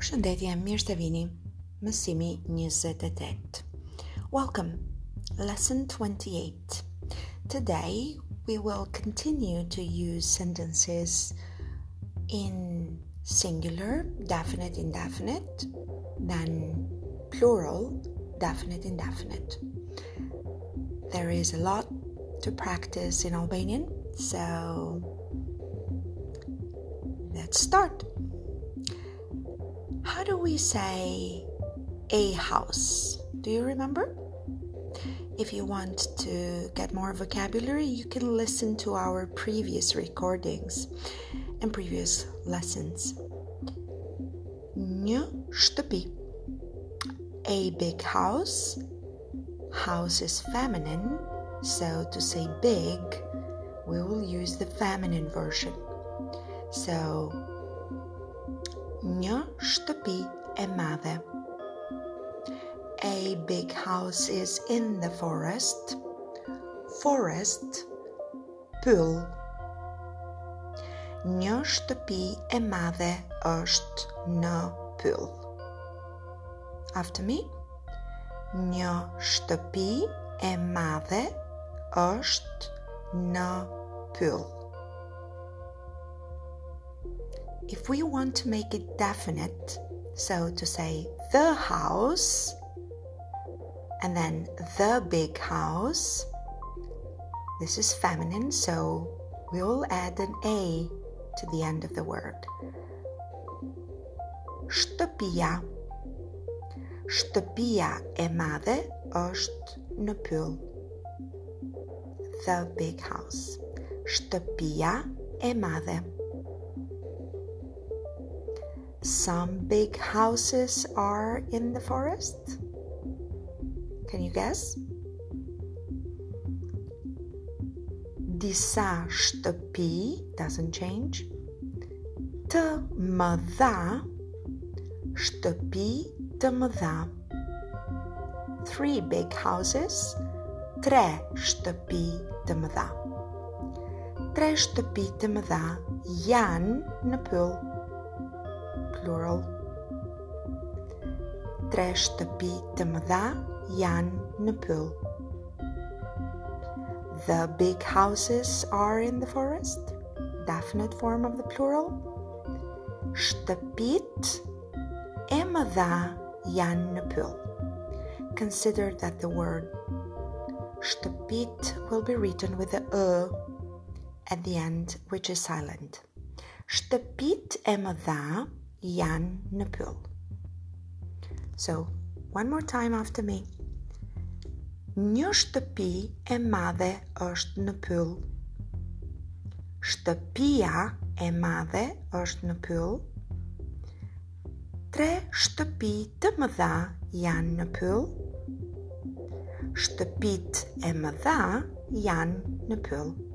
Përshëndetje, mirë se vini. Mësimi 28. Welcome. Lesson 28. Today we will continue to use sentences in singular, definite, indefinite, then plural, definite, indefinite. There is a lot to practice in Albanian, so let's start. How do we say a house? Do you remember? If you want to get more vocabulary, you can listen to our previous recordings and previous lessons. A big house. House is feminine, so to say big, we will use the feminine version. So, një shtëpi e madhe. A big house is in the forest. Forest, pyll. Një shtëpi e madhe është në pyll. After me. Një shtëpi e madhe është në pyll. If we want to make it definite, so to say the house and then the big house, this is feminine, so we will add an A to the end of the word. Shtëpia. Shtëpia e madhe është në pyll. The big house. Shtëpia e madhe. Some big houses are in the forest. Can you guess? Disa shtëpi doesn't change. Të mëdha shtëpi të mëdha. Three big houses. Tre shtëpi të mëdha. Tre shtëpi të mëdha janë në pyll. Plural. Tre shtëpi të mëdha janë. The big houses are in the forest. Definite form of the plural. Shtëpit e mëdha janë. Consider that the word shtëpit will be written with the e at the end, which is silent. Shtëpit e mëdha janë në pyll. So, one more time after me. Një shtëpi e madhe është në pyll. Shtëpia e madhe është në pyll. Tre shtëpi të mëdha janë në pyll. Shtëpit e mëdha janë në pyll.